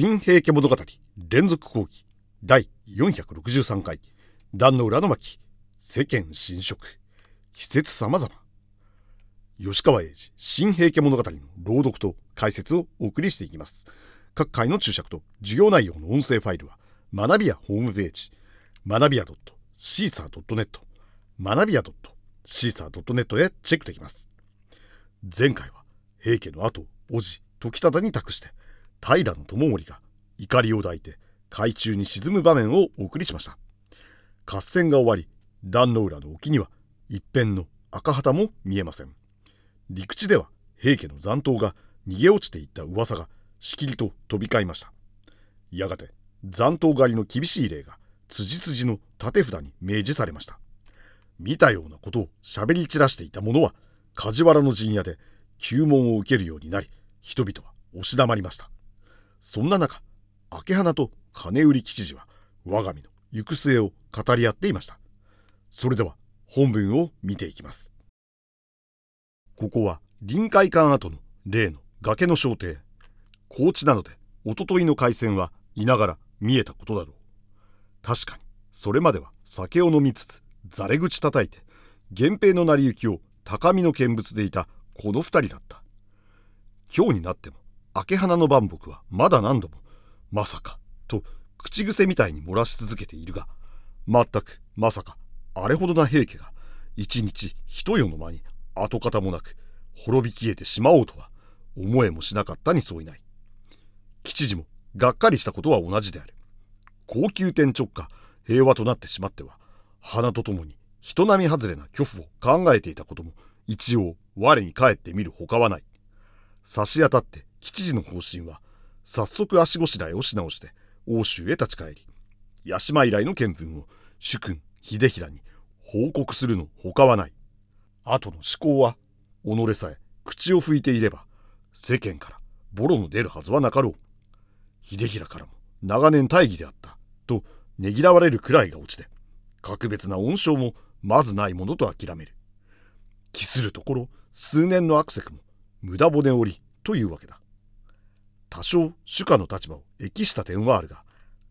新平家物語連続講義第463回壇の裏の巻世間侵食施設様々。吉川英治新平家物語の朗読と解説をお送りしていきます。各回の注釈と授業内容の音声ファイルは学びやホームページ学びや .caesar.net 学びや .caesar.net へチェックできます。前回は平家の後叔父時忠に託して平知盛が怒りを抱いて海中に沈む場面をお送りしました。合戦が終わり壇の浦の沖には一辺の赤旗も見えません。陸地では平家の残党が逃げ落ちていった噂がしきりと飛び交いました。やがて残党狩りの厳しい例が辻辻の立札に明示されました。見たようなことを喋り散らしていた者は梶原の陣屋で注文を受けるようになり人々は押し黙りました。そんな中明花と金売り吉次は我が身の行く末を語り合っていました。それでは本文を見ていきます。ここは臨海館跡の例の崖の小艇高地なのでおとといの海鮮はいながら見えたことだろう。確かにそれまでは酒を飲みつつざれ口叩いて源平の成り行きを高みの見物でいたこの二人だった。今日になっても明花の万木はまだ何度もまさかと口癖みたいに漏らし続けているが全くまさかあれほどな平家が一日一夜の間に跡形もなく滅び消えてしまおうとは思えもしなかったにそういない。吉次もがっかりしたことは同じである。高級店直下平和となってしまっては花とともに人並み外れな巨夫を考えていたことも一応我に返ってみるほかはない。差し当たって吉次の方針は早速足ごしらえをし直して欧州へ立ち返り八島以来の見聞を主君秀衡に報告するのほかはない。後の思考は己さえ口を拭いていれば世間からボロの出るはずはなかろう。秀衡からも長年大義であったとねぎらわれるくらいが落ちて格別な恩賞もまずないものと諦める。期するところ数年のアクセクも無駄骨折りというわけだ。多少主家の立場を益した点はあるが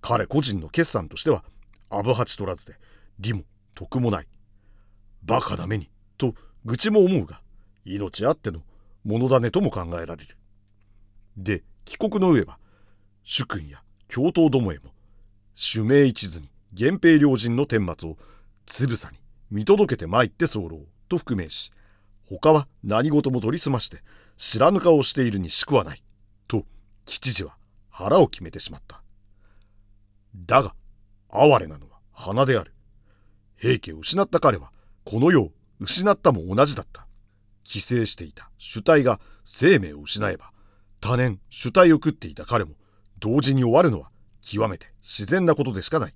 彼個人の決算としてはアブハチ取らずで利も得もない。バカな目にと愚痴も思うが命あってのものだねとも考えられる。で帰国の上は主君や教頭どもへも主命一途に源平良人の顛末をつぶさに見届けてまいって候と覆命し他は何事も取りすまして知らぬ顔をしているにしくはない。と吉次は腹を決めてしまった。だが哀れなのは花である。平家を失った彼はこの世を失ったも同じだった。寄生していた主体が生命を失えば多年主体を食っていた彼も同時に終わるのは極めて自然なことでしかない。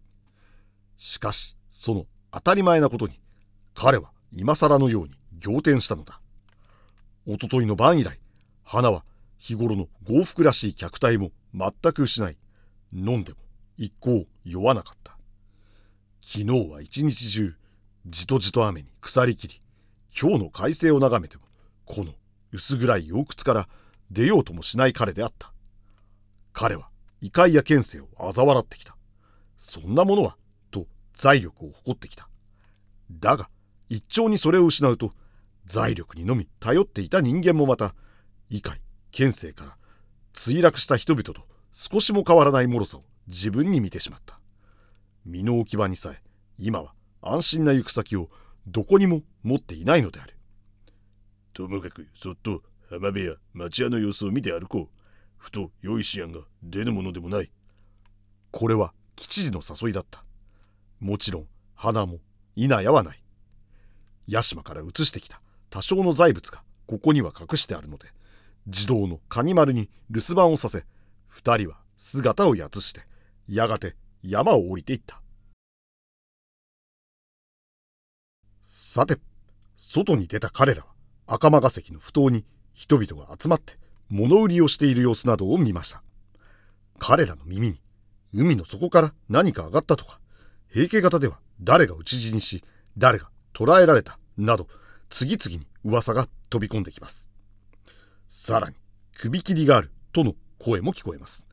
しかしその当たり前なことに彼は今更のように仰天したのだ。おとといの晩以来花は日頃の豪福らしい客体も全く失い飲んでも一向酔わなかった。昨日は一日中じとじと雨に腐りきり今日の快晴を眺めてもこの薄暗い陽屈から出ようともしない彼であった。彼は異界や権勢を嘲笑ってきた。そんなものはと財力を誇ってきた。だが一朝にそれを失うと財力にのみ頼っていた人間もまた異界県政から墜落した人々と少しも変わらない脆さを自分に見てしまった。身の置き場にさえ今は安心な行く先をどこにも持っていないのである。ともかくそっと浜辺や町屋の様子を見て歩こう。ふと良い思案が出ぬものでもない。これは吉次の誘いだった。もちろん花も稲やはない。屋島から移してきた多少の財物がここには隠してあるので児童のカニ丸に留守番をさせ二人は姿をやつしてやがて山を降りていった。さて外に出た彼らは赤間ヶ関の埠頭に人々が集まって物売りをしている様子などを見ました。彼らの耳に海の底から何か上がったとか平家型では誰が討ち死にし誰が捕らえられたなど次々に噂が飛び込んできます。さらに首切りがあるとの声も聞こえます。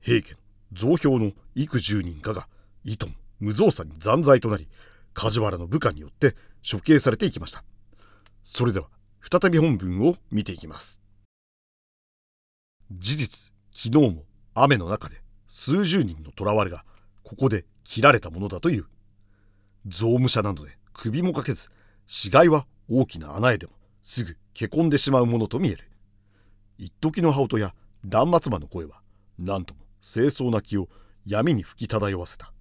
平家の増票の幾十人かがいとも無造作に残罪となり梶原の部下によって処刑されていきました。それでは再び本文を見ていきます。事実昨日も雨の中で数十人の囚われがここで切られたものだという。臓務者なので首もかけず死骸は大きな穴へでもすぐけこんでしまうものと見える。一時の羽音や断末魔の声は何とも清掃な気を闇に吹き漂わせた。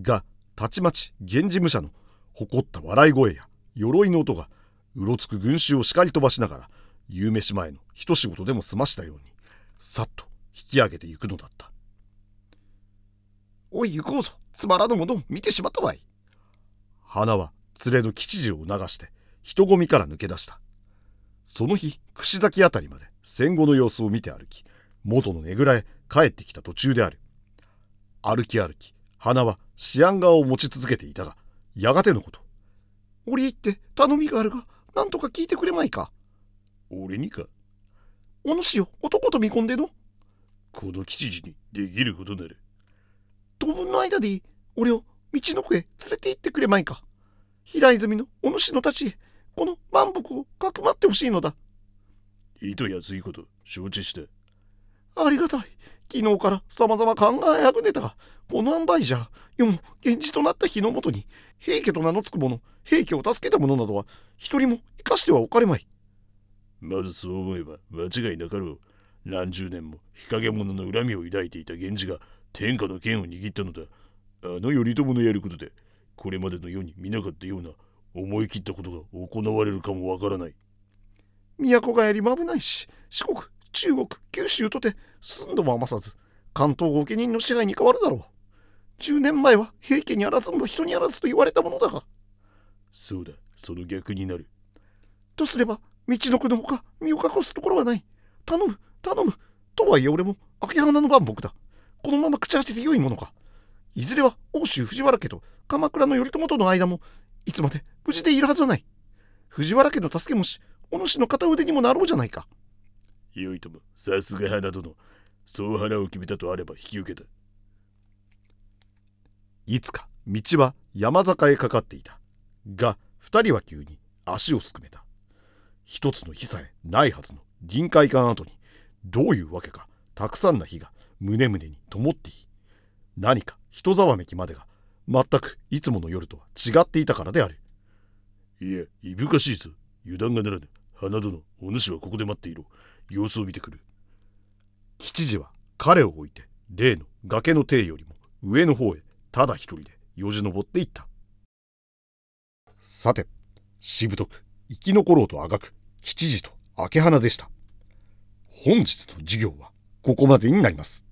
がたちまち源氏武者の誇った笑い声や鎧の音がうろつく群衆を叱り飛ばしながら夕飯前の一仕事でも済ましたようにさっと引き上げていくのだった。おい行こうぞ。つまらぬものを見てしまったわい。花は連れの吉次を促して人混みから抜け出したその日串崎あたりまで戦後の様子を見て歩き元のねぐらへ帰ってきた途中である。歩き歩き花は思案側を持ち続けていたがやがてのこと。折り入って頼みがあるが何とか聞いてくれまいか。俺にか？お主よ男と見込んでの？この吉次にできることなら。当分の間でいい。俺を道の子へ連れて行ってくれまいか。平泉のお主のたちへこの万福をかくまってほしいのだ。いと安いこと承知したありがたい。昨日から様々考えあぐねた。がこの塩梅じゃ世も源氏となった日のもとに平家と名の付く者平家を助けた者などは一人も生かしてはおかれまい。まずそう思えば間違いなかろう。何十年も日陰者の恨みを抱いていた源氏が天下の剣を握ったのだ。あの頼朝のやることでこれまでの世に見なかったような思い切ったことが行われるかもわからない。都がやりも危ないし四国中国九州とて住んども余さず関東御家人の支配に変わるだろう。10年前は平家にあらずんば人にあらずと言われたものだが。そうだその逆になる。とすれば道の区のほか身を隠すところはない。頼む頼む。とはいえ俺も秋花の番僕だ。このまま口当ててよいものか。いずれは奥州藤原家と鎌倉の頼朝との間もいつまで？無事でいるはずはない。藤原家の助けもしお主の片腕にもなろうじゃないか。よいともさすが花殿。そう花を決めたとあれば引き受けた。いつか道は山坂へかかっていた。が二人は急に足をすくめた。一つの火さえないはずの臨海館跡にどういうわけかたくさんの火が胸々に灯っていい。何か人ざわめきまでが全くいつもの夜とは違っていたからであるいやいぶかしいぞ。油断がならぬ。花殿お主はここで待っていろ。様子を見てくる。吉次は彼を置いて例の崖の底よりも上の方へただ一人でよじ登っていった。さてしぶとく生き残ろうとあがく吉次と明花でした。本日の授業はここまでになります。